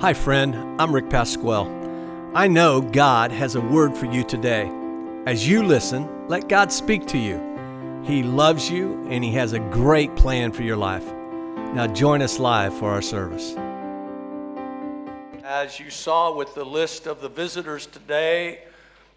Hi, friend. I'm Rick Pasquale. I know God has a word for you today. As you listen, let God speak to you. He loves you and He has a great plan for your life. Now, join us live for our service. As you saw with the list of the visitors today,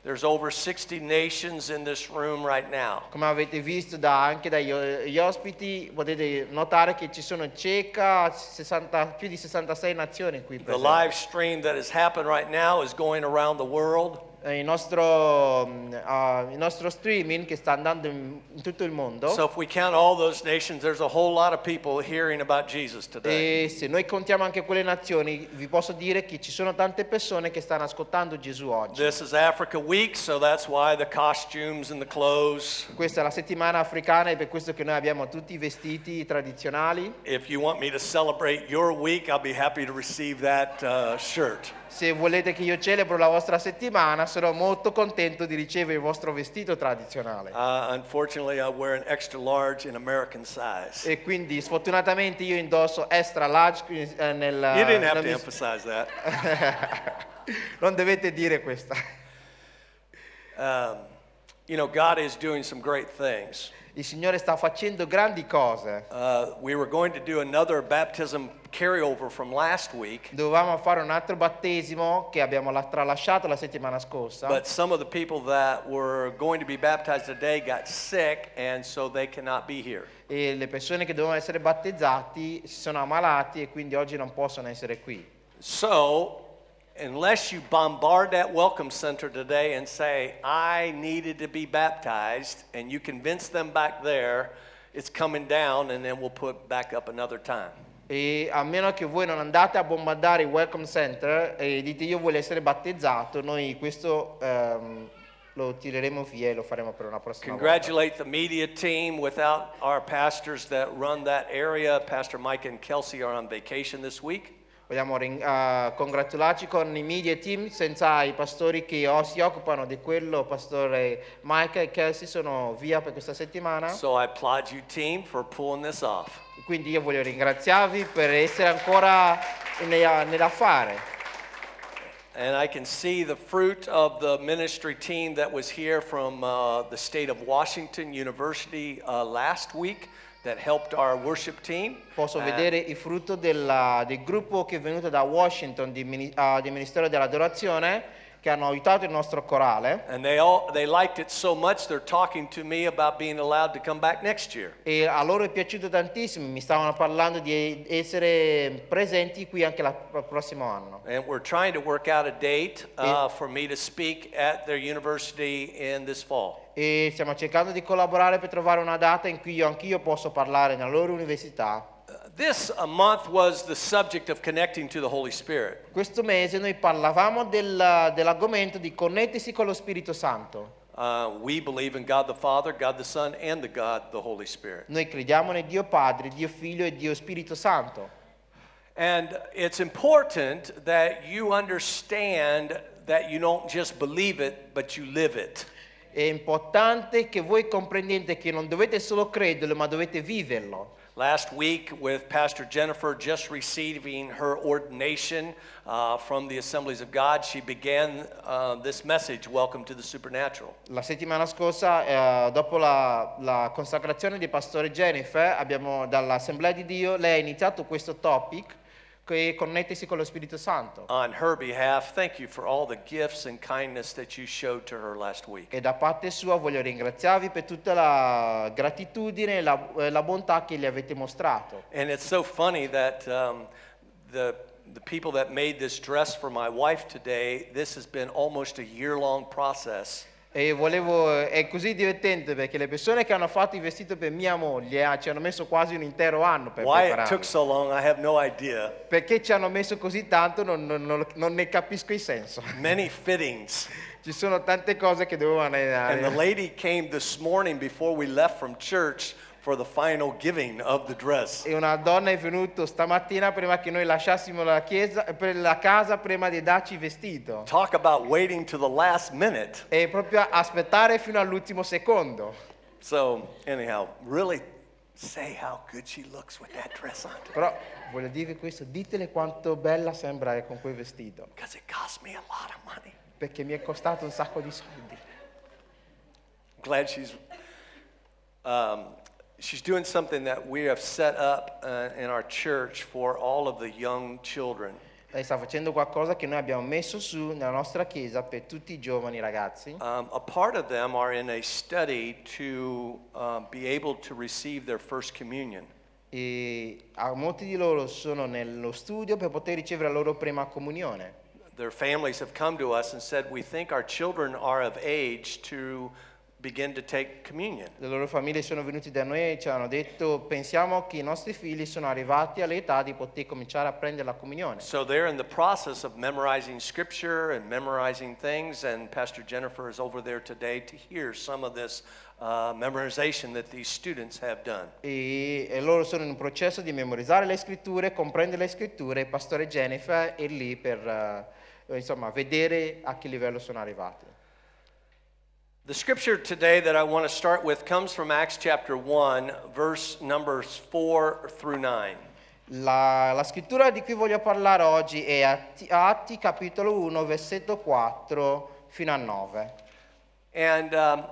there's over 60 nations in this room right now. Come avete visto da, anche dagli eh, ospiti, potete notare che ci sono circa 60, più di 66 nazioni qui The presenti. live stream that has happened right now is going around the world. Eh, Il nostro, mm, ah, il nostro streaming che sta andando in, in tutto il mondo. So if we count all those nations, there's a whole lot of people hearing about Jesus today. e se noi contiamo anche quelle nazioni, vi posso dire che ci sono tante persone che stanno ascoltando Gesù oggi. This is Africa Week, so that's why the costumes and the clothes. Questa è la settimana africana e per questo che noi abbiamo tutti i vestiti tradizionali. If you want me to celebrate your week, I'll be happy to receive that uh, shirt. Se volete che io celebro la vostra settimana, sarò molto contento di ricevere il vostro vestito tradizionale. Uh, unfortunately, I wear an extra large in American size. E quindi sfortunatamente io indosso extra large eh, nel... You didn't have nella to emphasize that. non dovete dire questa. Um, you know, God is doing some great things. Il Signore sta facendo grandi cose. Uh, we were going to do another baptism carryover from last week, Dovevamo fare un altro battesimo che abbiamo la- tralasciato la settimana scorsa. but some of the people that were going to be baptized today got sick, and so they cannot be here. e le persone che dovevano essere battezzati si sono ammalati e quindi oggi non possono essere qui. So, unless you bombard that welcome center today and say, I needed to be baptized, and you convince them back there, it's coming down, and then we'll put back up another time. E a meno che voi non andate a bombardare il welcome center e dite io voglio essere battezzato, noi questo ehm, lo tireremo via e lo faremo per una prossima volta. Congratulate the media team. Without our pastors that run that area, Pastor Mike and Kelsey are on vacation this week. Vogliamo eh, congratularci con i media team, senza i pastori che o- si occupano di quello, pastore Mike e Kelsey sono via per questa settimana. So I applaud you, team, for pulling this off. Quindi io voglio ringraziarvi per essere ancora nella- nell'affare. And I can see the fruit of the ministry team that was here from uh, the state of Washington University uh, last week that helped our worship team. Posso Uh, vedere il frutto della- del gruppo che è venuto da Washington di, mini- ah, del Ministero dell'Adorazione che hanno aiutato il nostro corale And they all they liked it so much they're talking to me about being allowed to come back next year. e a loro è piaciuto tantissimo, mi stavano parlando di essere presenti qui anche la- il prossimo anno. And we're trying to work out a date uh, for me to speak at their university in this fall. E stiamo cercando di collaborare per trovare una data in cui io anch'io posso parlare nella loro università. This month was the subject of connecting to the Holy Spirit. Questo mese noi parlavamo del- dell'argomento di connettersi con lo Spirito Santo. Uh, we believe in God the Father, God the Son, and the God the Holy Spirit. Noi crediamo nel Dio Padre, Dio Figlio e Dio Spirito Santo. And it's important that you understand that you don't just believe it, but you live it. È importante che voi comprendiate che non dovete solo crederlo, ma dovete viverlo. Last week, with Pastor Jennifer just receiving her ordination uh, from the Assemblies of God, she began uh, this message Welcome to the Supernatural. La settimana scorsa, eh, dopo la, la consacrazione di Pastore Jennifer, abbiamo dall'Assemblea di Dio, lei ha iniziato questo topic è connettersi con lo Spirito Santo. On her behalf, thank you for all the gifts and kindness that you showed to her last week. E da parte sua voglio ringraziarvi per tutta la gratitudine e la, e la bontà che gli avete mostrato. And it's so funny that um, the, the people that made this dress for my wife today, this has been almost a year long process. E volevo, è così divertente perché le persone che hanno fatto il vestito per mia moglie ah, ci hanno messo quasi un intero anno per Why it prepararlo. took so long, I have no idea. Perché ci hanno messo così tanto non, non- non- non ne capisco il senso. Many fittings. Ci sono tante cose che dovevano... And the eh, lady came this morning before we left from church for the final giving of the dress. E una donna è venuta stamattina prima che noi lasciassimo la, chiesa, per la casa prima di darci il vestito. Talk about waiting to the last minute. E proprio aspettare fino all'ultimo secondo. So, anyhow, really say how good she looks with that dress on. Però voglio dirvi questo, ditele quanto bella sembra con quel vestito, Because it cost me a lot of money. perché mi è costato un sacco di soldi. glad she's um, she's doing something that we have set up uh, in our church for all of the young children. Lei sta facendo qualcosa che noi abbiamo messo su nella nostra chiesa per tutti i giovani ragazzi. Um, a part of them are in a study to uh, be able to receive their first communion. E a molti di loro sono nello studio per poter ricevere la loro prima comunione. Their families have come to us and said, We think our children are of age to begin to take communion. Le loro famiglie sono venuti da noi e ci hanno detto pensiamo che i nostri figli sono arrivati all'età di poter cominciare a prendere la comunione. So they're in the process of memorizing scripture and memorizing things, and Pastor Jennifer is over there today to hear some of this uh, memorization that these students have done. E, e loro sono in un processo di memorizzare le scritture, comprendere le scritture. Pastore Jennifer è lì per eh, insomma, vedere a che livello sono arrivati. The scripture today that I want to start with comes from Acts chapter 1, verse numbers 4 through 9. La, la scrittura di cui voglio parlare oggi è Atti, Atti capitolo 1, versetto 4 fino a 9. And um,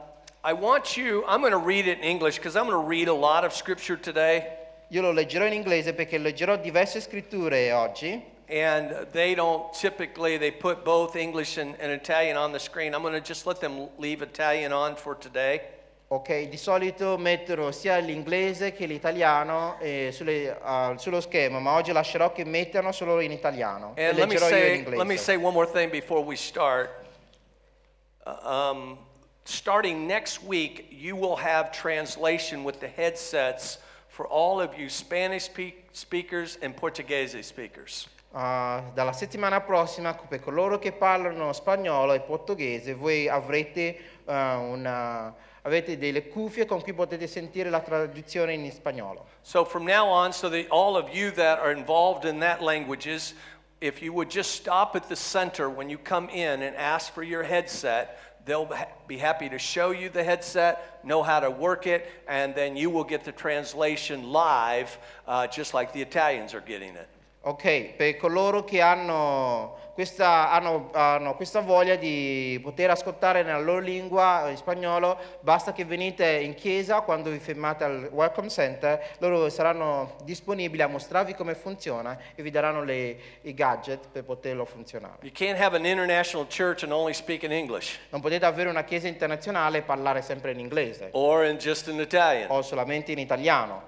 I want you, I'm going to read it in English because I'm going to read a lot of scripture today. Io lo leggerò in inglese perché leggerò diverse scritture oggi And they don't typically, they put both English and, and Italian on the screen. I'm going to just let them leave Italian on for today. Ok, di solito mettono sia l'inglese che l'italiano eh, sulle- ah, sullo schermo, ma oggi lascerò che mettano solo in italiano. And let me, say, let me say one more thing before we start. Uh, um, starting next week, you will have translation with the headsets for all of you Spanish speakers and Portuguese speakers. Ah, dalla settimana prossima, per coloro che parlano spagnolo e portoghese, voi avrete, ah, una- delle cuffie con cui potete sentire la traduzione in spagnolo. So from now on, so that all of you that are involved in that languages, if you would just stop at the center when you come in and ask for your headset, they'll be happy to show you the headset, know how to work it, and then you will get the translation live, uh, just like the Italians are getting it. Ok, per coloro che hanno questa, hanno- hanno questa voglia di poter ascoltare nella loro lingua, in spagnolo, basta che venite in chiesa quando vi fermate al Welcome Center, loro saranno disponibili a mostrarvi come funziona e vi daranno le- i gadget per poterlo funzionare. You can't have an and only speak in Non potete avere una chiesa internazionale e parlare sempre in inglese in just in Italian. o solamente in italiano.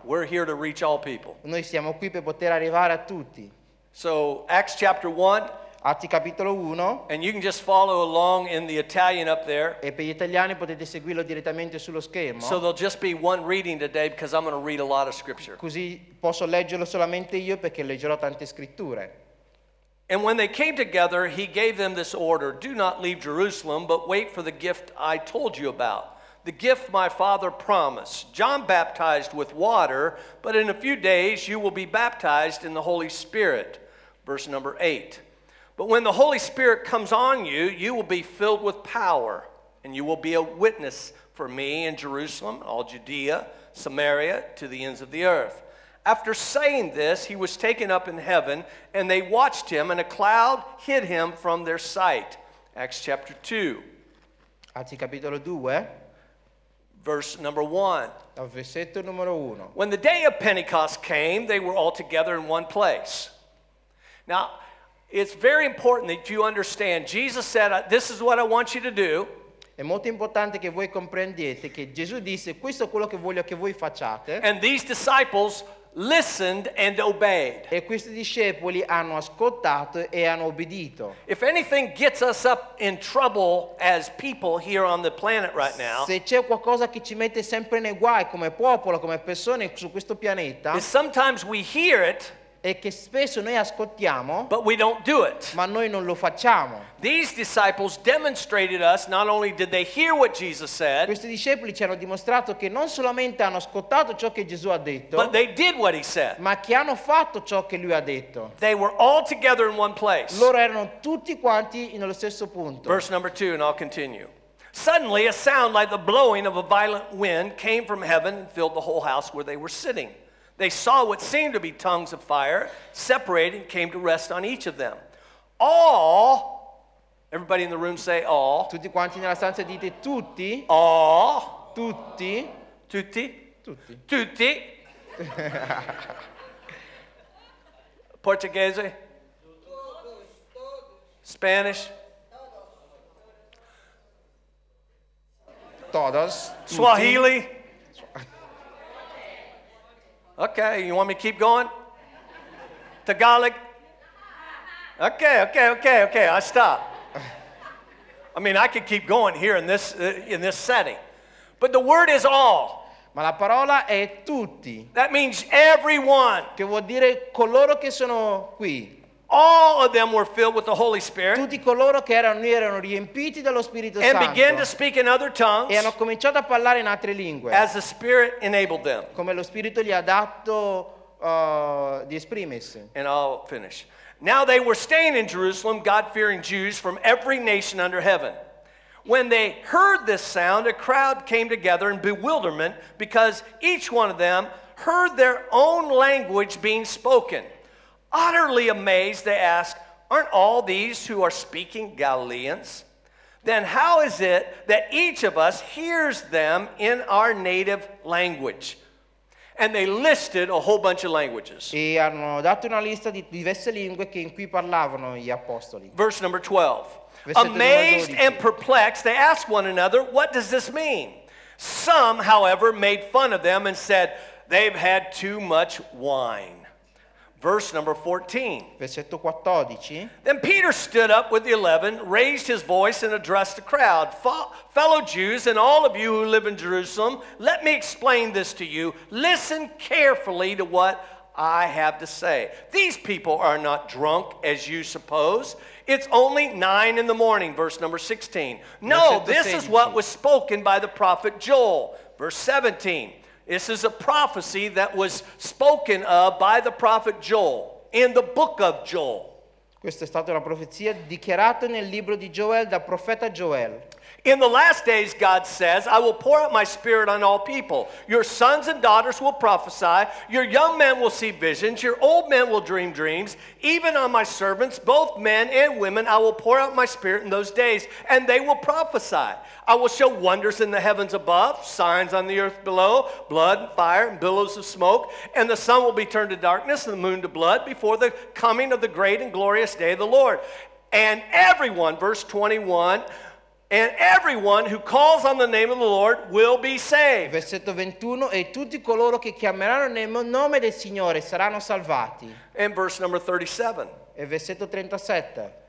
Noi siamo qui per poter arrivare a tutti. So, Acts chapter 1, Atti capitolo 1 and you can just follow along in the Italian up there. e per gli italiani potete seguirlo direttamente sullo schermo. So there'll just be one reading today because I'm going to read a lot of scripture. Così posso leggerlo solamente io perché leggerò tante scritture. And when they came together, he gave them this order Do not leave Jerusalem, but wait for the gift I told you about. The gift my father promised. John baptized with water, but in a few days you will be baptized in the Holy Spirit. Verse number 8. But when the Holy Spirit comes on you, you will be filled with power, and you will be a witness for me in Jerusalem, all Judea, Samaria, to the ends of the earth. After saying this, he was taken up in heaven, and they watched him, and a cloud hid him from their sight. Acts chapter 2, Atti capitolo 2, eh? verse number 1. dal versetto numero 1. When the day of Pentecost came, they were all together in one place. Now, it's very important that you understand. Jesus said, This is what I want you to do. È molto importante che voi comprendiate che Gesù disse questo è quello che voglio che voi facciate And these disciples listened and obeyed. e questi discepoli hanno ascoltato e hanno obbedito. If anything gets us up in trouble as people here on the planet right now, Se c'è qualcosa che ci mette sempre nei guai come popolo, come persone su questo pianeta, sometimes we hear it, è che spesso noi ascoltiamo, but we don't do it. ma noi non lo facciamo. These disciples demonstrated us not only did they hear what Jesus said, Questi discepoli ci hanno dimostrato che non solamente hanno ascoltato ciò che Gesù ha detto, but they did what he said. ma che hanno fatto ciò che lui ha detto. They were all together in one place. Loro erano tutti quanti nello stesso punto. Verse number two, and I'll continue. Suddenly, a sound like the blowing of a violent wind came from heaven and filled the whole house where they were sitting. They saw what seemed to be tongues of fire separated and came to rest on each of them. All, everybody in the room say all, Tutti quanti nella stanza dite tutti, all, tutti, tutti, tutti. tutti. Portuguese. Spanish, Todos. Swahili. Okay, you want me to keep going? Tagalog. Okay, okay, okay, okay. I stop. I mean, I could keep going here in this uh, in this setting, but the word is all. Ma la parola è tutti, That means everyone. che vuol dire coloro che sono qui. All of them were filled with the Holy Spirit Tutti coloro che erano, erano riempiti dallo Spirito and began to speak in other tongues e hanno cominciato a parlare in altre lingue, as the Spirit enabled them. come lo Spirito gli ha dato uh, di esprimersi. And I'll finish. Now they were staying in Jerusalem, God fearing Jews from every nation under heaven. When they heard this sound, a crowd came together in bewilderment because each one of them heard their own language being spoken. Utterly amazed, they ask, Aren't all these who are speaking Galileans? Then how is it that each of us hears them in our native language? And they listed a whole bunch of languages. E hanno dato una lista di diverse lingue che in cui parlavano gli apostoli. Verse number 12. Versetto numero Amazed 12. and perplexed, they asked one another, What does this mean? Some, however, made fun of them and said, They've had too much wine. Verse number 14. Versetto 14. Then Peter stood up with the eleven, raised his voice, and addressed the crowd. Fellow Jews, and all of you who live in Jerusalem, let me explain this to you. Listen carefully to what I have to say. These people are not drunk as you suppose. It's only nine in the morning, verse number 16. No, this is what was spoken by the prophet Joel, verse 17. This is a prophecy that was spoken of by the prophet Joel in the book of Joel. Questa è stata una profezia dichiarata nel libro di Joel dal profeta Joel. In the last days, God says, I will pour out my spirit on all people. Your sons and daughters will prophesy. Your young men will see visions. Your old men will dream dreams. Even on my servants, both men and women, I will pour out my spirit in those days, and they will prophesy. I will show wonders in the heavens above, signs on the earth below, blood, and fire, and billows of smoke. And the sun will be turned to darkness and the moon to blood before the coming of the great and glorious day of the Lord. And everyone, verse 21, and everyone who calls on the name of the Lord will be saved. Versetto 21. E tutti coloro che chiameranno nel nome del Signore saranno salvati. And verse number 37. E versetto 37.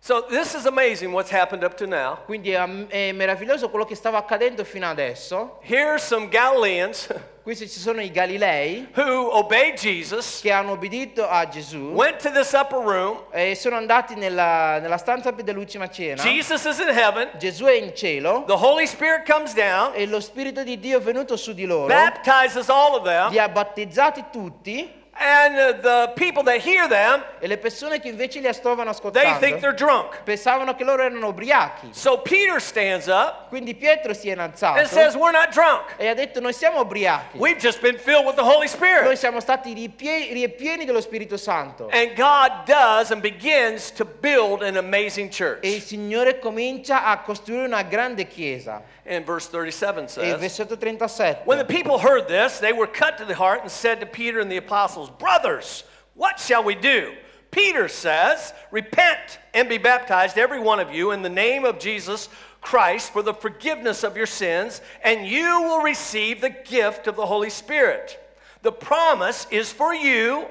So this is amazing what's happened up to now. Quindi è, è meraviglioso quello che stava accadendo fino adesso. Here's some Galileans Questi ci sono i Galilei who obeyed Jesus, che hanno obbedito a Gesù went to this upper room. e sono andati nella, nella stanza dell'ultima cena. Jesus is in heaven. Gesù è in cielo The Holy Spirit comes down, e lo Spirito di Dio è venuto su di loro, baptizes all of them, li ha battezzati tutti and uh, the people that hear them, e le persone che invece li stavano they think they're drunk. pensavano che loro erano ubriachi. So Peter stands up Quindi Pietro si è innalzato and says, We're not drunk. e ha detto noi siamo ubriachi. We've just been filled with the Holy Spirit. Noi siamo stati ripieni dello Spirito Santo. And God does and begins to build an amazing E il church. Signore comincia a costruire una grande chiesa. And verse 37 E il says, versetto 37. When the people heard this, they were cut to the heart and said to Peter and the apostles, Brothers, what shall we do? Peter says, Repent and be baptized, every one of you, in the name of Jesus Christ for the forgiveness of your sins, and you will receive the gift of the Holy Spirit. The promise is for you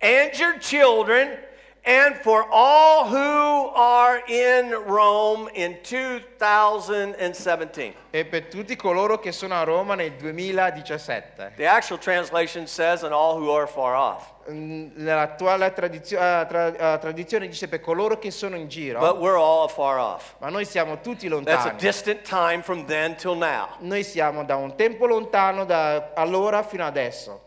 and your children and for all who are in Rome in 2017. E per tutti coloro che sono a Roma nel 2017. The actual translation says, and all who are far off. Mm, tradizio- eh, tra- eh, tradizione dice per coloro che sono in giro, But we're all far off. ma noi siamo tutti That's a lontani. distant time from then till now. Noi siamo da un tempo lontano da allora fino adesso.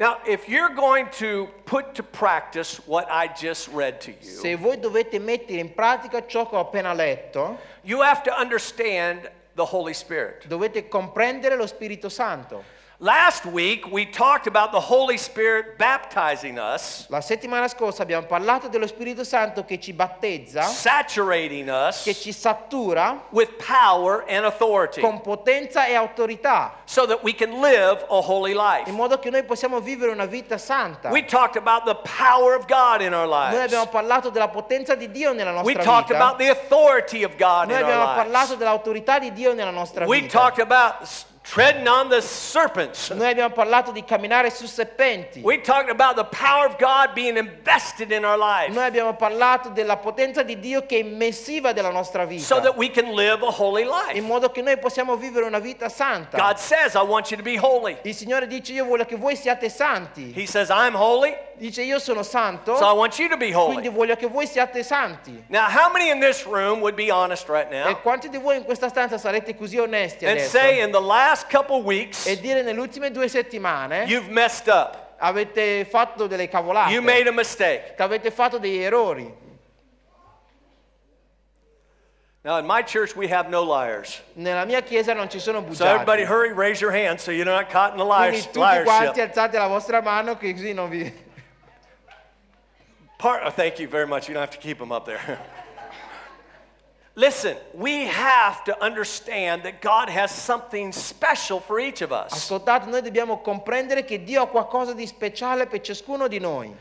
Now, if you're going to put to practice what I just read to you, Se voi dovete mettere in pratica ciò che ho appena letto, you have to understand the Holy Spirit. dovete comprendere lo Spirito Santo. Last week, we talked about the Holy Spirit baptizing us, La settimana scorsa abbiamo parlato dello Spirito Santo che ci battezza, saturating che us ci sattura with power and authority con potenza e autorità, so that we can live a holy life. in modo che noi possiamo vivere una vita santa. We talked about the power of God in our Noi lives. abbiamo parlato della potenza di Dio nella We nostra talked about the authority of God Noi in abbiamo our parlato lives. dell'autorità di Dio nella nostra We vita. talked about treading on the serpents. Noi abbiamo parlato di camminare su serpenti. We talked about the power of God being invested in our life Noi abbiamo parlato della potenza di Dio che è immersiva della nostra vita. so that we can live a holy in life. modo che noi possiamo vivere una vita santa. God says, I want you to be holy. Il Signore dice io voglio che voi siate santi. He says, I'm holy, Dice io sono santo, so I want you to be quindi holy. voglio che voi siate santi. Now, how many in this room would be honest right E quanti di voi in questa stanza sarete così onesti and adesso? say, in the last couple weeks, E dire nelle ultime due settimane you've messed up, avete fatto delle cavolate, you made a mistake? che avete fatto degli errori. Now, in my church, we have no liars. Nella mia chiesa non ci sono So, everybody, bugiardi. hurry, raise your hand so you're not caught in the liars, Quindi tutti quanti alzate la vostra mano che così non vi... Part, oh, thank you very much. You don't have to keep them up there. Listen, we have to understand that God has something special for each of us. Ascoltate, noi dobbiamo comprendere che Dio ha qualcosa di speciale per ciascuno di noi.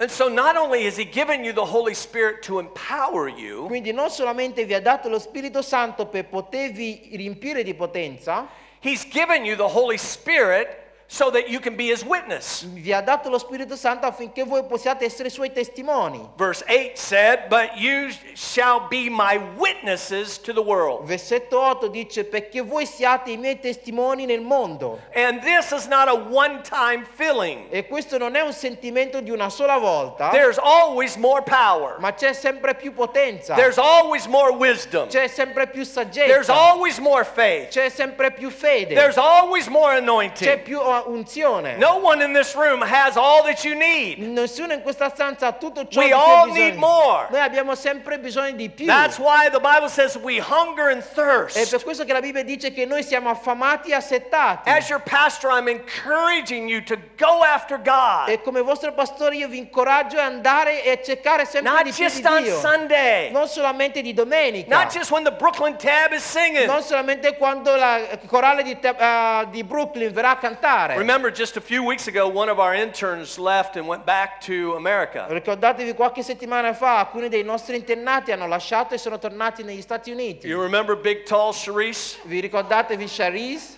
And so, not only has He given you the Holy Spirit to empower you, Quindi non solamente vi ha dato lo Spirito Santo per potervi riempire di potenza, He's given you the Holy Spirit so that you can be His witness. vi ha dato lo Spirito Santo affinché voi possiate essere suoi testimoni. Verse 8 said, But you shall be my witnesses to the world. Versetto 8 dice perché voi siate i miei testimoni nel mondo. And this is not a one time feeling, E questo non è un sentimento di una sola volta, there's always more power, ma c'è sempre più potenza, there's always more wisdom, c'è sempre più there's saggezza, always more faith, c'è sempre più fede, there's always more c'è anointing. più uh, unzione. No one in this room has all that you need. Nessuno in questa stanza ha tutto ciò We cui all ha need bisogno. more. Noi abbiamo sempre bisogno di più. That's why the Bible says we hunger and È thirst. per questo che la Bibbia dice che noi siamo affamati e assettati. As your pastor, I'm encouraging you to go after God, E come vostro pastore io vi incoraggio a andare e a cercare sempre not di più just di on Dio. Sunday, Non solamente di domenica. not just when the Brooklyn Tab is singing. Non solamente quando la corale di, ah, di Brooklyn verrà a cantare. Remember, just a few weeks ago, one of our interns left and went back to America. Ricordatevi qualche settimana fa alcuni dei nostri internati hanno lasciato e sono tornati negli Stati Uniti. You remember big, tall Charisse? Vi ricordatevi Charisse?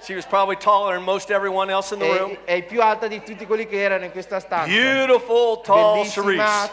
She was probably taller than most everyone else in the room. È, è più alta di tutti quelli che erano in questa stanza. Beautiful, tall Bellissima, Charisse.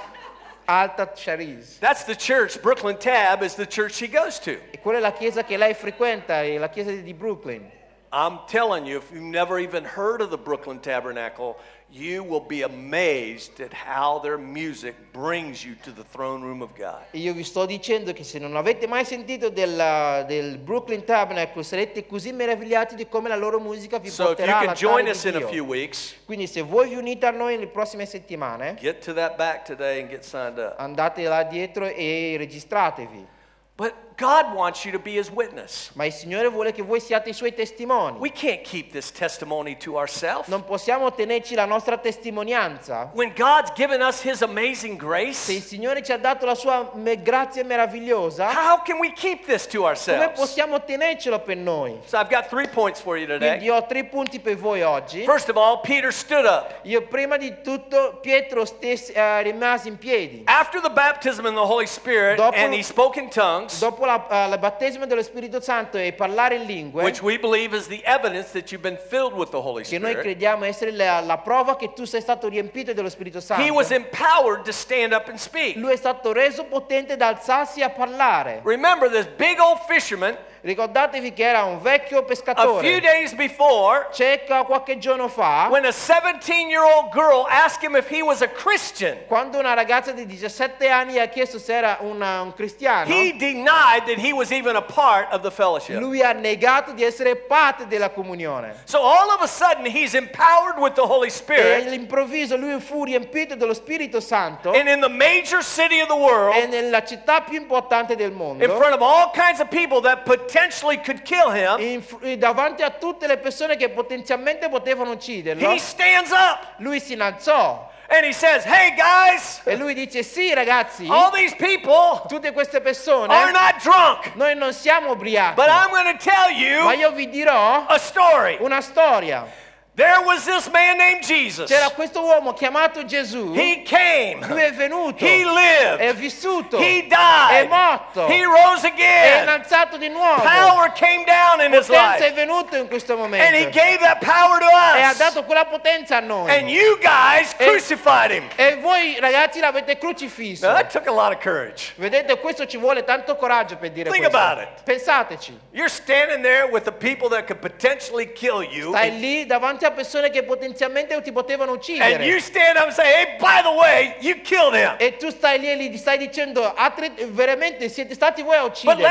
alta Charisse. That's the church. Brooklyn Tab is the church she goes to. E quella è la chiesa che lei frequenta, è la chiesa di Brooklyn. I'm telling you, if you've never even heard of the Brooklyn Tabernacle, you will be amazed at how their music brings you to the throne room of God. E io vi sto dicendo che se non avete mai sentito della- del Brooklyn Tabernacle sarete così meravigliati di come la loro musica vi So if you porterà can alla join us in a few weeks, Quindi se voi vi unite a noi nelle prossime settimane, get to that back today and get signed up. andate là dietro e registratevi. But God wants you to be his witness. Ma il Signore vuole che voi siate i suoi testimoni. We can't keep this testimony to ourselves. Non possiamo tenerci la nostra testimonianza. When God's given us his amazing Se il grace, Signore ci ha dato la sua me- grazia meravigliosa, how can we keep this to come ourselves? possiamo tenercelo per noi? So I've got three points for you today. io ho tre punti per voi oggi. First of all, Peter stood up. Io prima di tutto Pietro stesse, eh, rimase in piedi. After the baptism in the Holy Spirit, Dopo- and he spoke in tongues, Dopo la, il battesimo dello Spirito Santo e parlare in lingue, which we believe is the evidence that you've been filled with the Holy che noi crediamo essere la, la prova che tu sei stato riempito dello Spirito Santo, he was empowered to stand up and speak. lui è stato reso potente da alzarsi a parlare. Remember, this big old fisherman Ricordatevi che era un vecchio A few pescatore. days before, Circa qualche giorno fa, when a 17 year old girl asked him if he was a Christian, quando una ragazza di 17 anni ha chiesto se era una- un cristiano, he denied that he was even a part of the fellowship. lui ha negato di essere parte della comunione. So all of a sudden, he's empowered with the Holy E Spirit. all'improvviso lui fu riempito dello Spirito Santo And in the major city of the world, e nella città più importante del in mondo, front of all kinds of people that potentially could kill him, davanti a tutte le persone che potenzialmente potevano ucciderlo, he stands up. lui si innalzò. And he says, Hey guys, e lui dice sì ragazzi, all these people tutte queste are persone, not drunk, noi non siamo ubriachi, but I'm tell ma you io vi dirò a story. una storia. There was this man named Jesus. C'era questo uomo chiamato Gesù, He came, lui è venuto, he è lived, vissuto, he è died, morto, he rose è again. innalzato di nuovo. Power came down in his Potenza è life, venuto in questo and he momento gave that power to e ha us. dato quella potenza a noi. And you guys E- crucified him. E voi ragazzi l'avete crocifisso. Now that took a lot of courage. Vedete, questo ci vuole tanto coraggio per dire Think questo. about it. Pensateci. You're standing there with the people that could potentially kill you, Stai lì davanti a persone che potenzialmente ti potevano uccidere. E tu stai lì e gli stai dicendo, "Altri- veramente siete stati voi a story.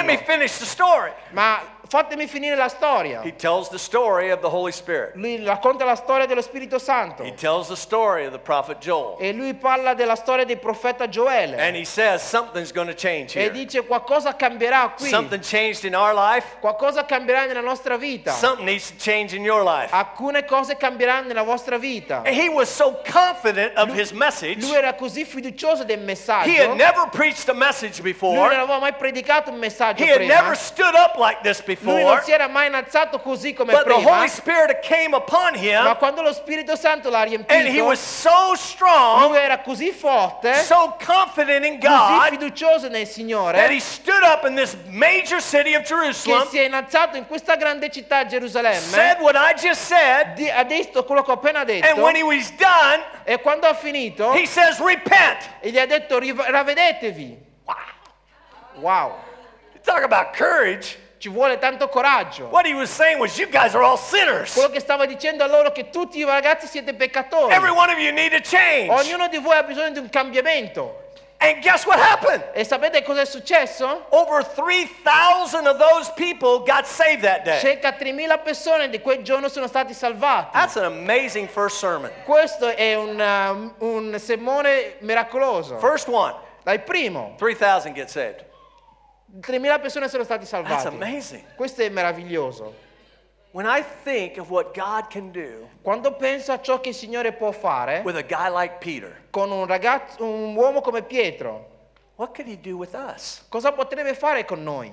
Ma fatemi finire la storia. He tells the story of the Holy Spirit. Lui racconta la storia dello Spirito Santo. He tells the story of the prophet Joel. E lui parla della storia del profeta Gioele. And he says something's going to change E here. dice qualcosa cambierà qui. Something changed in our life. Qualcosa cambierà nella nostra vita. Something needs to change in your life. Alcune cose cambieranno nella vostra vita. And he was so confident of his message. Lui era così fiducioso del messaggio. He had never preached a message Lui before. non aveva mai predicato un messaggio He had prima. never stood up like this Lui before. non si era mai innalzato così come But the prima. Holy Spirit came upon Ma him, quando lo Spirito Santo l'ha and he riempito, was so strong, lui era così forte, so confident in così God, fiducioso nel that Signore, he stood up in this major city of che Jerusalem, si è innalzato in questa grande città Gerusalemme, said what I just said, di- ha detto quello che ho appena and detto, when he was done, e quando ha finito, he says, Repent. e gli ha detto "Riv- ravvedetevi. Wow, Talk about courage. Ci vuole tanto coraggio. What he was saying was, You guys are all sinners. Quello che stava dicendo a loro che tutti i ragazzi siete peccatori. Every one of you need a change. Ognuno di voi ha bisogno di un cambiamento. And guess what happened? E sapete cosa è successo? Over 3,000 of those people got saved that day. Circa 3.000 persone di quel giorno sono stati salvati. That's an amazing first sermon. Questo è un, um, un sermone miracoloso. First one, Dal primo, 3,000 get saved. 3.000 persone sono stati That's salvati. amazing. Questo è meraviglioso. When I think of what God can do Quando penso a ciò che il Signore può fare with a guy like Peter, con un ragazzo, un uomo come Pietro, what could he do with us cosa potrebbe fare con noi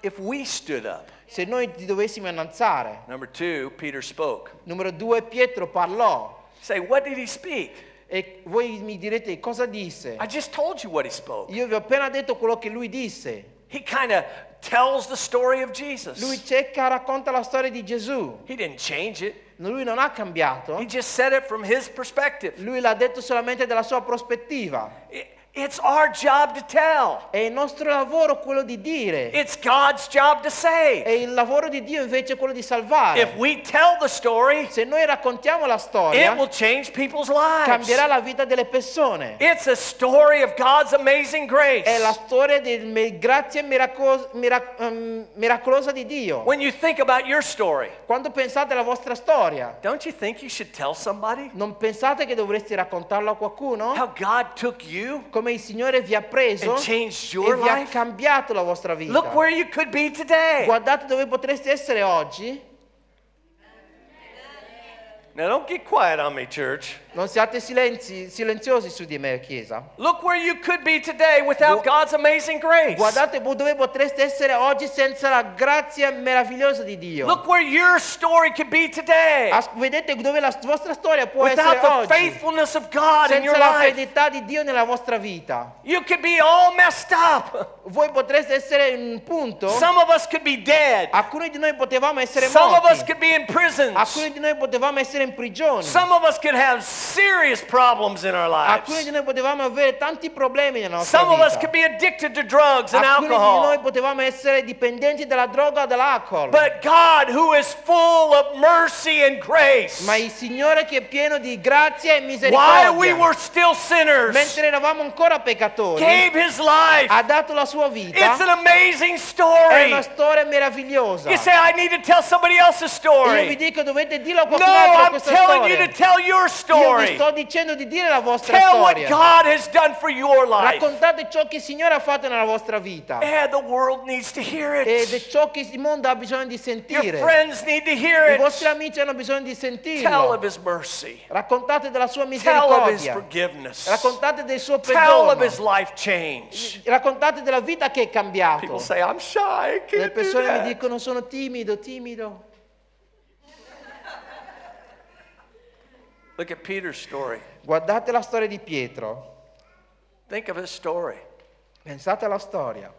if we stood up? se noi ti dovessimo innalzare? Number two, Peter spoke. Numero due, Pietro parlò. Say, what did he speak? E voi mi direte cosa disse? I just told you what he spoke. Io vi ho appena detto quello che lui disse. He kind of tells the story of Jesus. Lui cerca, racconta la storia di Gesù. He didn't change it. Lui non ha cambiato. He just said it from his perspective. Lui l'ha detto solamente dalla sua prospettiva. It- It's our job to tell. È il nostro lavoro quello di dire. It's God's job to save. il lavoro di Dio invece è quello di If salvare. we tell the story, Se noi raccontiamo la it storia, will change people's lives. cambierà la vita delle persone. It's a story of God's amazing grace. È la storia della grazia miracos- mira- ehm, miracolosa di Dio. When you think about your story, Quando pensate alla vostra storia, don't you think you should tell somebody non pensate che dovreste raccontarlo a qualcuno? how God took you Come il Signore vi ha preso e vi ha cambiato la vostra vita. Guardate dove potreste essere oggi. Now, don't get quiet on me, church. Non siate silenzi- silenziosi su di me, Chiesa. Look where you could be today without Gu- God's amazing grace. Guardate dove potreste essere oggi senza la grazia meravigliosa di Dio. Look where your story could be today As- vedete dove la vostra storia può without essere the oggi faithfulness of God in your senza la fedeltà di Dio nella vostra vita. You could be all messed up. Voi potreste essere in un punto, Some of us could be dead. alcuni di noi potevamo essere Some of us morti, could be in prisons. alcuni di noi potevamo essere in prigione, Some of us could have serious problems in our Alcuni di lives. noi potevamo avere tanti problemi nella nostra Some of us vita. could be addicted to drugs and Alcuni di noi alcohol. potevamo essere dipendenti dalla droga o dall'alcol. But God, who is full of mercy and grace, Ma il Signore che è pieno di grazia e while we misericordia, were still sinners, mentre eravamo ancora peccatori, gave his life. ha dato la sua It's vita. an amazing È story. una storia meravigliosa. You say, I need to tell somebody else's Io vi story. dico dovete dirlo a No, qualcun altro I'm questa telling you storia. to tell your Io vi story. sto dicendo di dire la vostra Tell what storia. God has done for your life. Raccontate ciò che il Signore ha fatto nella vostra vita. Yeah, the world needs to hear Ed è it. ciò che il mondo ha bisogno di Your sentire. friends need to hear I vostri it. amici hanno bisogno di Tell sentirlo. of his mercy. Raccontate della sua Tell of his misericordia. forgiveness. Raccontate del suo Tell of perdono. his life change. Raccontate della vita che è cambiato. People say, I'm shy. I Le can't do persone mi dicono sono timido, timido. Look at Peter's story. Guardate la storia di Pietro. Think of his story. Pensate alla storia.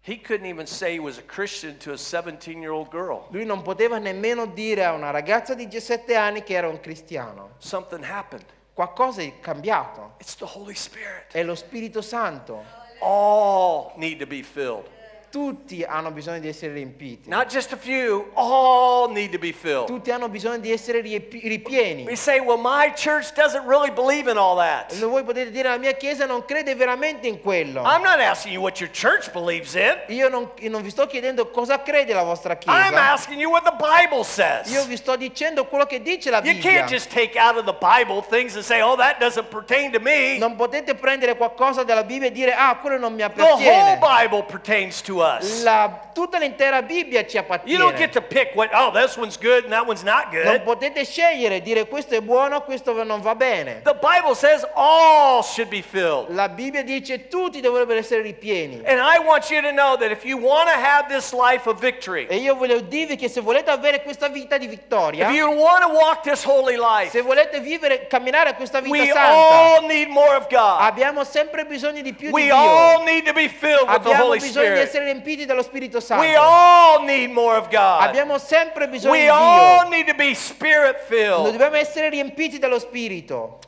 He couldn't even say he was a Christian to a 17 year old girl. Lui non poteva nemmeno dire a una ragazza di 17 anni che era un cristiano. Something happened. Qualcosa è cambiato. It's the Holy Spirit. È lo Spirito Santo. All need to be filled. Tutti hanno bisogno di essere riempiti. Not just a few, all need to be filled. Tutti hanno bisogno di essere ripieni. We say, well, my church doesn't really believe in all that. E Voi potete dire la mia chiesa non crede veramente in quello. I'm not asking you what your church believes in. Io non, io non vi sto chiedendo cosa crede la vostra I'm chiesa. asking you what the Bible Io says. vi sto dicendo quello che dice la You Bibbia. can't just take out of the Bible things and say, oh, that doesn't pertain to me. Non potete prendere qualcosa dalla Bibbia e dire ah, quello non mi The whole appartiene. Bible pertains to us. La- tutta l'intera Bibbia ci You don't get appartiene. to pick what, oh, this one's good and that one's not Non good. potete scegliere, dire questo è buono, questo non va bene. The Bible says all should be filled. La Bibbia dice tutti dovrebbero essere ripieni. And I want you to know that if you want to have this life of victory, E io voglio dirvi che se volete avere questa vita di vittoria, if you want to walk this holy life, se volete vivere, camminare questa vita we santa, all need more of God. abbiamo sempre bisogno di più di We Dio. all need to be filled with the Abbiamo Holy bisogno di Spirit. Riempiti dallo Spirito We Santo. all need more of God. Abbiamo sempre bisogno We di all Dio. need to be spirit Noi filled. dobbiamo essere riempiti dallo Spirito.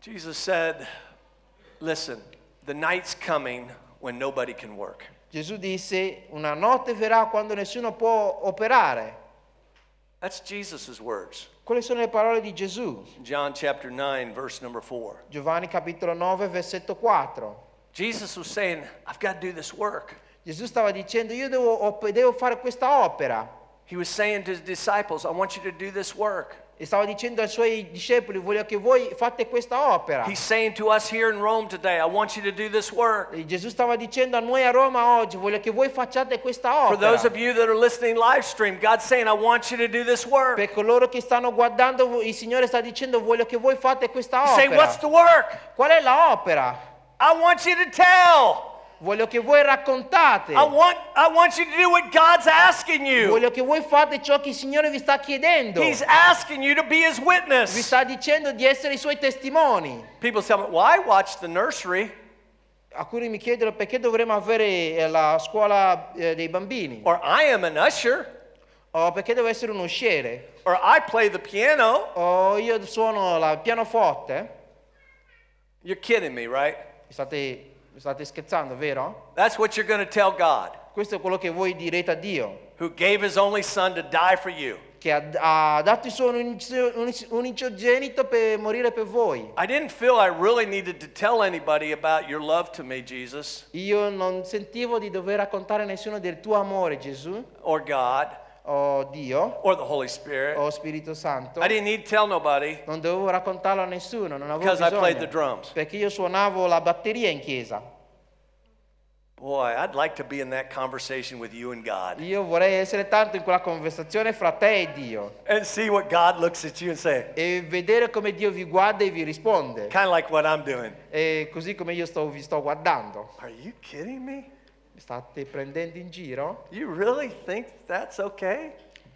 Jesus said, Listen, the night's coming when nobody can work. Gesù disse, una notte verrà quando nessuno può operare. That's Jesus' words. Quelle sono le parole di Gesù. John chapter 9, verse number 4. Giovanni capitolo 9, versetto 4. Jesus was saying, I've got to do this work. Gesù stava dicendo, io devo, devo fare questa opera. He was saying to his disciples, I want you to do this work. E stava dicendo ai suoi discepoli, voglio che voi fate questa opera. He's saying to us here in Rome today, I want you to do this work. E Gesù stava dicendo a noi a Roma oggi, voglio che voi facciate questa For opera. those of you that are listening live stream, God's saying, I want you to do this work. Per coloro che stanno guardando, il Signore sta dicendo, voglio che voi fate questa You say, opera. What's the work? Qual è la opera? I want you to tell. Voglio che voi raccontate. I want, I want you to do what God's asking you. Voglio che voi fate ciò che il Signore vi sta chiedendo. He's asking you to be His Vi witness. sta dicendo di essere i suoi testimoni. People tell me, Well, I watch the nursery, Alcuni mi chiedono perché dovremmo avere eh, la scuola eh, dei bambini. or I am an usher, O perché devo essere un usciere. or I play the piano. O io suono la- pianoforte. You're kidding me, right? State, mi state scherzando, vero? That's what you're going to tell God, Questo è quello che voi direte a Dio. who gave His only Son to die for you. Che ha, ha dato il suo unici- unici- unicogenito per morire per voi. I didn't feel I really needed to tell anybody about your love to me, Jesus, Io non sentivo di dover raccontare a nessuno del tuo amore, Gesù, or God, o Dio, or the Holy Spirit. o Spirito Santo. I didn't need to tell nobody Non dovevo raccontarlo a nessuno, non avevo because I played the bisogno. drums. Perché io suonavo la batteria in chiesa. Boy, I'd like to be in that conversation with you and God Io vorrei essere tanto in quella conversazione fra te e Dio and see what God looks at you and say, e vedere come Dio vi guarda e vi risponde. kind of like what I'm doing. E così come io sto- vi sto guardando. Are you kidding me? Mi state prendendo in giro? You really think that's okay?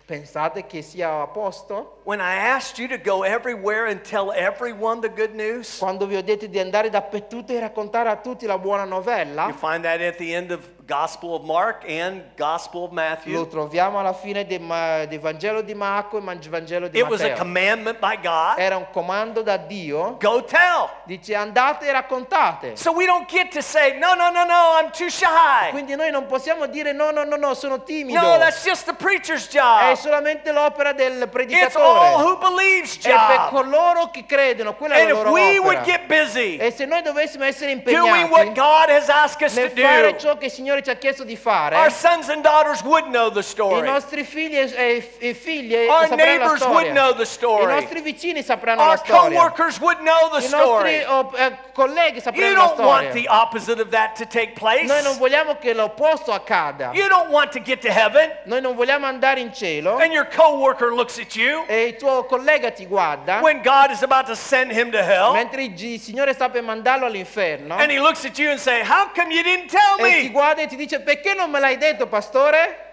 Pensate che sia a posto? When I asked you to go everywhere and tell everyone the good news, Quando vi ho detto di andare dappertutto e raccontare a tutti la buona you novella? find that at the end of Gospel of Mark and Gospel of Lo Matthew. troviamo alla fine del, del Vangelo di Marco e Man- Vangelo di It was a Matteo. commandment by God. Era un comando da Dio. Go tell. Dice andate e raccontate. So we don't get to say, no, no, no, no, I'm too shy. Quindi noi non possiamo dire no, no, no, no, sono timido. No, that's just the preacher's È job. solamente l'opera del It's all predicatore. who believes È per job. coloro che credono, quella è And la if loro we would get busy E se noi dovessimo essere doing what impegnati God has asked us to nel fare do, ciò che il Signore ci ha chiesto di our fare, sons and daughters would know the i story. nostri figli e, e- e figlie Our sapranno la neighbors would storia. know the I story. nostri vicini sapranno la Our storia. coworkers would know the I nostri story. oh, eh, colleghi You sapranno la storia. the opposite of that to take place. Noi non vogliamo che l'opposto accada. You don't want to get to heaven Noi non vogliamo andare in cielo and your coworker looks at you e il tuo collega ti guarda when God is about to send him to hell mentre il Signore sta per mandarlo all'inferno and he looks at you and say, "How come you didn't tell e ti me?" guarda e ti dice perché non me l'hai detto pastore?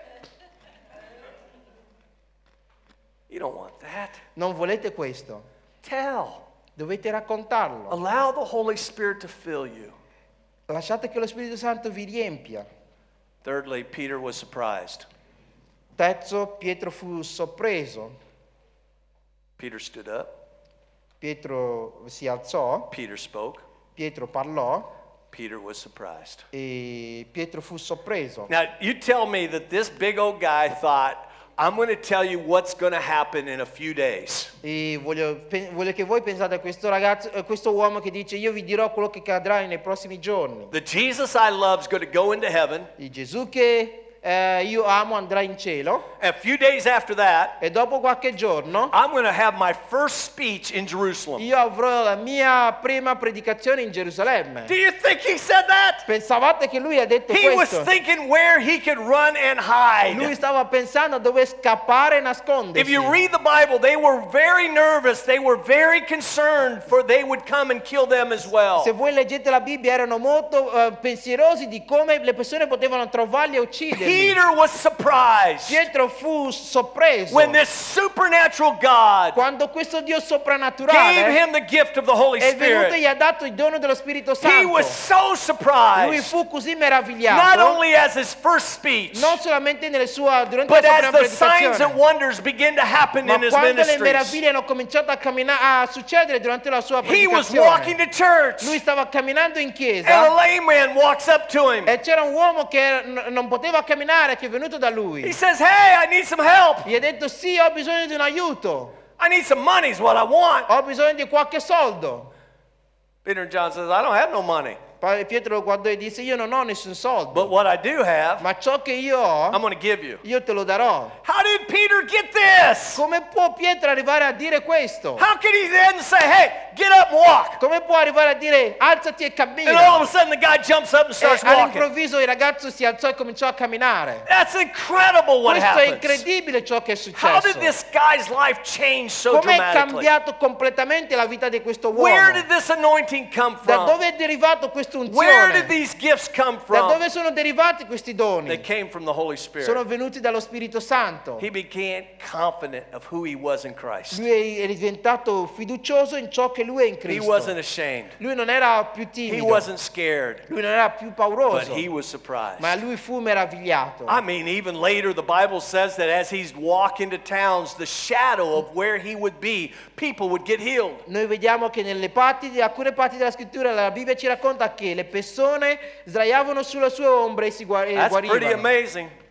You don't want that. Non volete questo, Tell. dovete raccontarlo. Allow the Holy Spirit to fill you. Lasciate che lo Spirito Santo vi riempia. Thirdly, Peter was surprised. Terzo, Pietro fu sorpreso. Peter stood up. Pietro si alzò, Peter spoke. Pietro parlò Peter was surprised. e Pietro fu sorpreso. Now, you tell me that this big old guy thought, I'm going to tell you what's going to happen in a few days. E voglio, pe- voglio che voi pensate a questo ragazzo, a questo uomo che dice io vi dirò quello che accadrà nei prossimi giorni. The Jesus I love is going to go into heaven. Il Gesù che eh, io amo andrà in cielo A few days after that, e dopo qualche giorno I'm going to have my first speech in Jerusalem. io avrò la mia prima predicazione in Gerusalemme. Do you think he said that? Pensavate che lui ha detto He was questo? thinking where he could run and Lui hide. stava pensando a dove scappare e If nascondersi. you read the Bible, they were very nervous. They were very concerned for they would come and kill them as well. Se voi leggete la Bibbia erano molto eh, pensierosi di come le persone potevano trovarli e ucciderli. Peter was surprised Pietro fu sorpreso when this supernatural God quando questo Dio gave soprannaturale him the gift of the Holy è venuto e gli Spirit. ha dato il dono dello Spirito He Santo. was so Lui surprised, fu così not meravigliato, only as his first speech, non solamente nelle sue, durante but la sua as prima the signs and predicazione, wonders begin to happen ma in his quando le ministries. meraviglie hanno cominciato a, cammina- a succedere durante la sua He was walking predicazione. to church, Lui stava camminando in and a chiesa lame man walks up to him. e c'era un uomo che non poteva camminare, che è venuto da lui. He says, Hey, I need some help. Gli ha detto sì, ho bisogno di un aiuto, I need some money, is what I want. ho bisogno di qualche soldo. Peter and John says, I don't have no money. Pietro lo guardò e disse io non ho nessun soldo, But what I do have, ma ciò che io ho, going to give you. io te lo darò. How did Peter get this? Come può Pietro arrivare a dire questo? How could he then say, Hey, get up and walk? Come può arrivare a dire alzati e And all cammina? of a sudden the guy jumps up and E starts walking. all'improvviso il ragazzo si alzò e cominciò a camminare. That's incredible what Questo è happens. incredibile ciò che è How did successo. this guy's life change so Come è dramatically? cambiato completamente la vita di questo Where uomo? did this anointing come Da from? dove è derivato questa Where did unzione? these gifts come Da dove sono derivati questi They doni? came from the Holy Sono venuti dallo Spirito Santo. He became confident of who he was in Christ. Lui è diventato fiducioso in ciò che lui è in He Cristo. wasn't ashamed. Lui non era più He timido, wasn't scared, lui non era più but pauroso, he was surprised. ma lui fu meravigliato. I mean, even later, the Bible says that as he's walking to towns, the shadow of where he would be, people would get healed. Noi vediamo che nelle parti, alcune parti della scrittura la Bibbia ci racconta che le persone sdraiavano sulle sue ombre e si guarivano.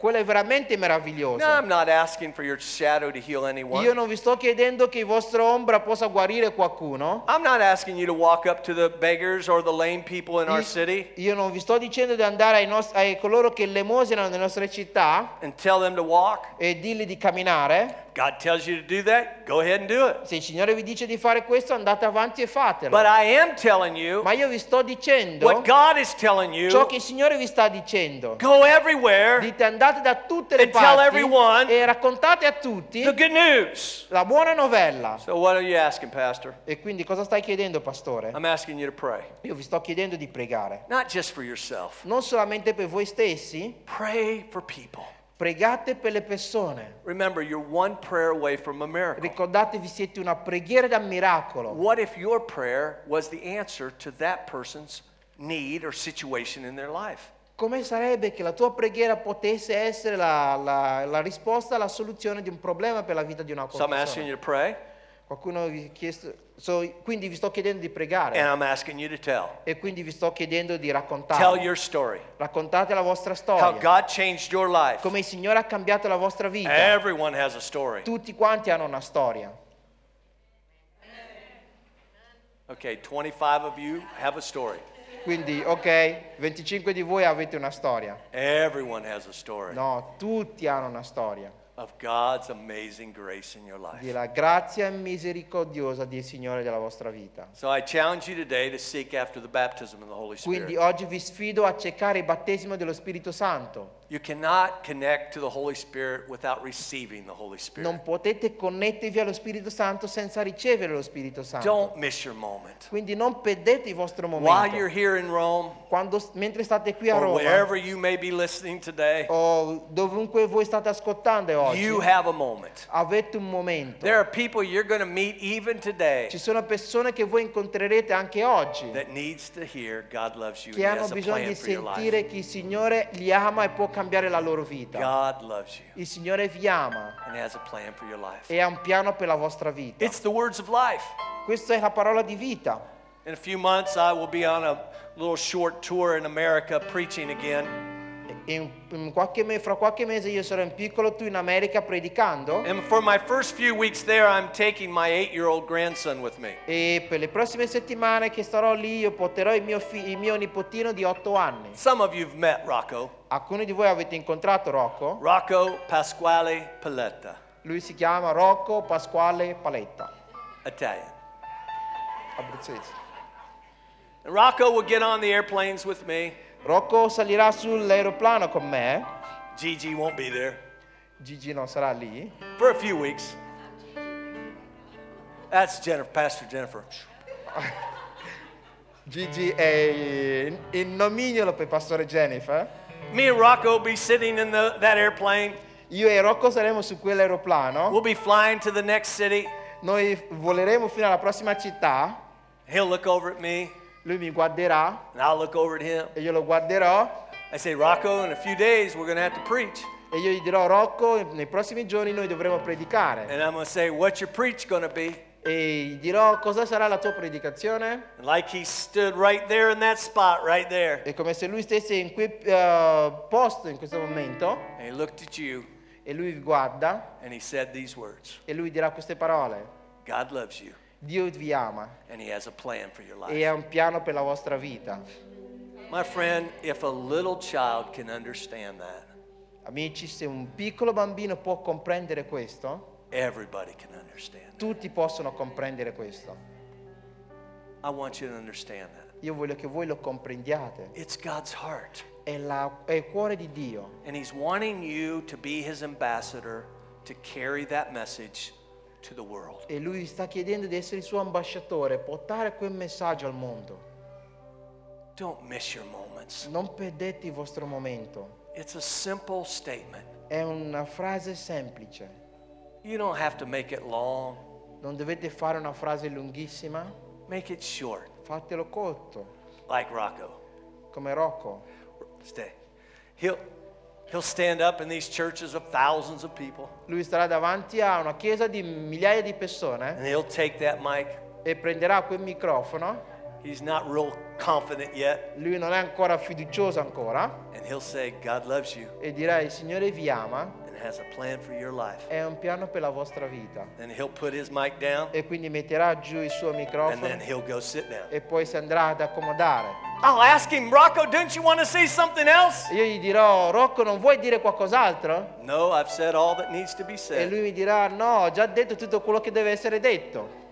Quello è veramente meraviglioso. No, I'm not asking for your shadow to heal anyone. Io non vi sto chiedendo che il vostro ombra possa guarire qualcuno. I'm not asking you to walk up to the beggars or the lame people in our Io- city Io non vi sto dicendo di andare ai, nost- ai coloro che lemosinano nelle nostre città and tell them to walk. e dirgli di camminare. God tells you to do that, go ahead and do it. Se il Signore vi dice di fare questo, andate avanti e fatelo. But I am telling you Ma io vi sto dicendo what God is telling you. ciò che il Signore vi sta dicendo. Go everywhere, Dite andate da tutte le And tell parti everyone e raccontate a tutti the good news. la buona novella. So, what are you asking, Pastor? E quindi cosa stai chiedendo, pastore? I'm asking you to pray, Io vi sto chiedendo di pregare. not just for yourself. Non solamente per voi stessi, Pray for people. pregate per le persone. Remember, you're one prayer away from a miracle. Ricordatevi, siete una preghiera da miracolo. What if your prayer was the answer to that person's need or situation in their life? Come sarebbe che la tua preghiera potesse essere la, la- la risposta alla soluzione di un problema per la vita di una So I'm asking persona? you to pray, Qualcuno vi ha chiesto, so, quindi vi sto chiedendo di and pregare I'm asking you to tell. e quindi vi sto chiedendo di Tell raccontare. your story. Raccontate la vostra How storia, God changed your life. come il Signore ha cambiato la vostra vita. Everyone has a story. Tutti quanti hanno una storia. Okay, 25 of you have a story. Quindi, ok, 25 di voi avete una storia. Everyone has a story No, tutti hanno una storia of God's amazing grace in your life. della grazia misericordiosa del Signore della vostra vita. So I challenge you today to seek after the baptism of the Holy Quindi Spirit. oggi vi sfido a cercare il battesimo dello Spirito Santo. You cannot connect to the Holy Spirit without receiving the Holy Spirit. Non potete connettervi allo Spirito Santo senza ricevere lo Spirito Santo. Don't miss your moment. Quindi non perdete il vostro While you're momento. here in Rome, Quando, mentre state qui a Roma wherever you may be listening today, o dovunque voi state ascoltando oggi, you have a moment. avete un momento. There are people you're going to meet even today Ci sono persone che voi incontrerete anche oggi that needs to hear God loves you and che He hanno bisogno di sentire che il Signore li ama e può cambiare la loro vita. God loves you Il Signore vi ama and has a plan for your life. e ha un piano per la vostra vita. It's the words of life. Questa è la parola di vita. In a few months, I will be on a little short tour in America preaching again. In, in qualche me- fra qualche mese io sarò in piccolo tu in America predicando And for my first few weeks there, I'm taking my eight year old grandson with me. e per le prossime settimane che starò lì io porterò il mio, fi- il mio nipotino di 8 anni. Some of you've met Rocco. Alcuni di voi avete incontrato Rocco. Rocco Pasquale Paletta, Lui si chiama Rocco Pasquale Paletta, Italian. abruzzese. Rocco will get on the airplanes with me. Rocco salirà sull'aeroplano con me. Gigi won't be there Gigi non sarà lì. for a few weeks. That's Jennifer, Pastor Jennifer. Gigi è il- nomignolo per Pastore Jennifer. Me and Rocco will be sitting in the, that airplane. Io e Rocco saremo su quell'aeroplano. We'll be flying to the next city. Noi voleremo fino alla prossima città. He'll look over at me, Lui mi guarderà and I'll look over at him. e io lo guarderò. I say, Rocco, in a few days, we're going to have to preach. E io gli dirò, Rocco, nei prossimi giorni noi dovremo predicare. And I'm going to say, What's your preach going to be? E gli dirò, cosa sarà la tua predicazione? Like he stood right there in that spot, right there. È come se lui stesse in quel eh, posto in questo momento And he looked at you e lui vi guarda and he said these words e lui dirà queste parole. God loves you Dio vi ama and he has a plan for your e ha un piano per la vostra vita. My friend, if a little child can understand that, Amici, se un piccolo bambino può comprendere questo, everybody can understand. tutti possono comprendere questo. I want you to understand that. Io voglio che voi lo comprendiate. It's God's heart. È, la- è il cuore di Dio And he's wanting you to be his ambassador to carry that message. E lui sta chiedendo di essere il suo ambasciatore, portare quel messaggio al mondo. Don't miss your moments. Non perdete il vostro momento. It's a simple statement. È una frase semplice. You don't have to make it long, Non dovete fare una frase lunghissima, make it short, fatelo corto, like Rocco. come Rocco. Stay. He'll, he'll stand up in these churches of thousands of people Lui starà davanti a una chiesa di migliaia di persone and he'll take that mic. e prenderà quel microfono. He's not real confident yet. Lui non è ancora fiducioso ancora And he'll say, God loves you e dirà il Signore vi ama, has a plan for your life. è un piano per la vostra vita. Then he'll put his mic down E quindi metterà giù il suo and then microfono he'll go sit down. e poi si andrà ad accomodare. I'll ask him, Rocco, don't you want to say something else? Io gli dirò, Rocco, non vuoi dire qualcos'altro? No, I've said all that needs to be E said. lui mi dirà, no, ho già detto tutto quello che deve essere detto.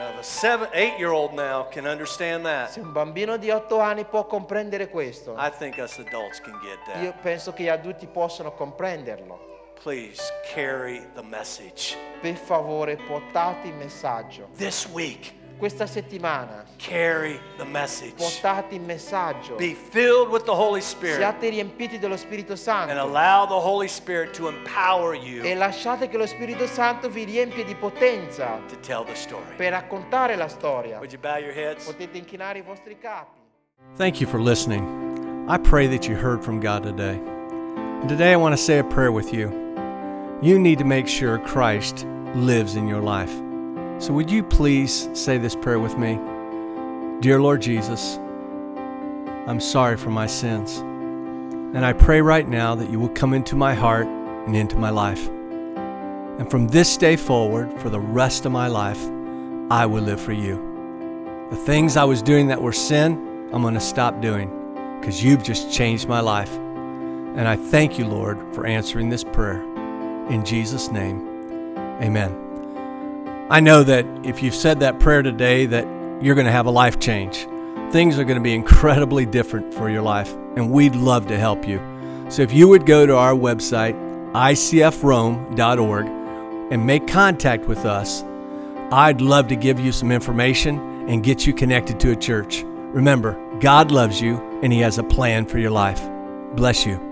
Now, the seven, eight-year-old now can understand that. Se un bambino di 8 anni può comprendere questo, I think us adults can get io that. penso che gli adulti possono comprenderlo. Please carry the message. Per favore, portate il messaggio. This week, Questa settimana, carry the message. portate il messaggio. Be filled with the Holy Spirit Siate riempiti dello Spirito and Santo allow the Holy Spirit to empower e you lasciate che lo Spirito Santo vi riempie di potenza to tell the story. per raccontare la storia. Would you bow your heads? Potete inchinare i vostri capi. Thank you for listening. I pray that you heard from God today. And today I want to say a prayer with you. You need to make sure Christ lives in your life. So would you please say this prayer with me? Dear Lord Jesus, I'm sorry for my sins. And I pray right now that you will come into my heart and into my life. And from this day forward, for the rest of my life, I will live for you. The things I was doing that were sin, I'm going to stop doing because you've just changed my life. And I thank you, Lord, for answering this prayer. In Jesus' name, amen. I know that if you've said that prayer today, that you're going to have a life change. Things are going to be incredibly different for your life, and we'd love to help you. So if you would go to our website, icfrome.org, and make contact with us, I'd love to give you some information and get you connected to a church. Remember, God loves you and He has a plan for your life. Bless you.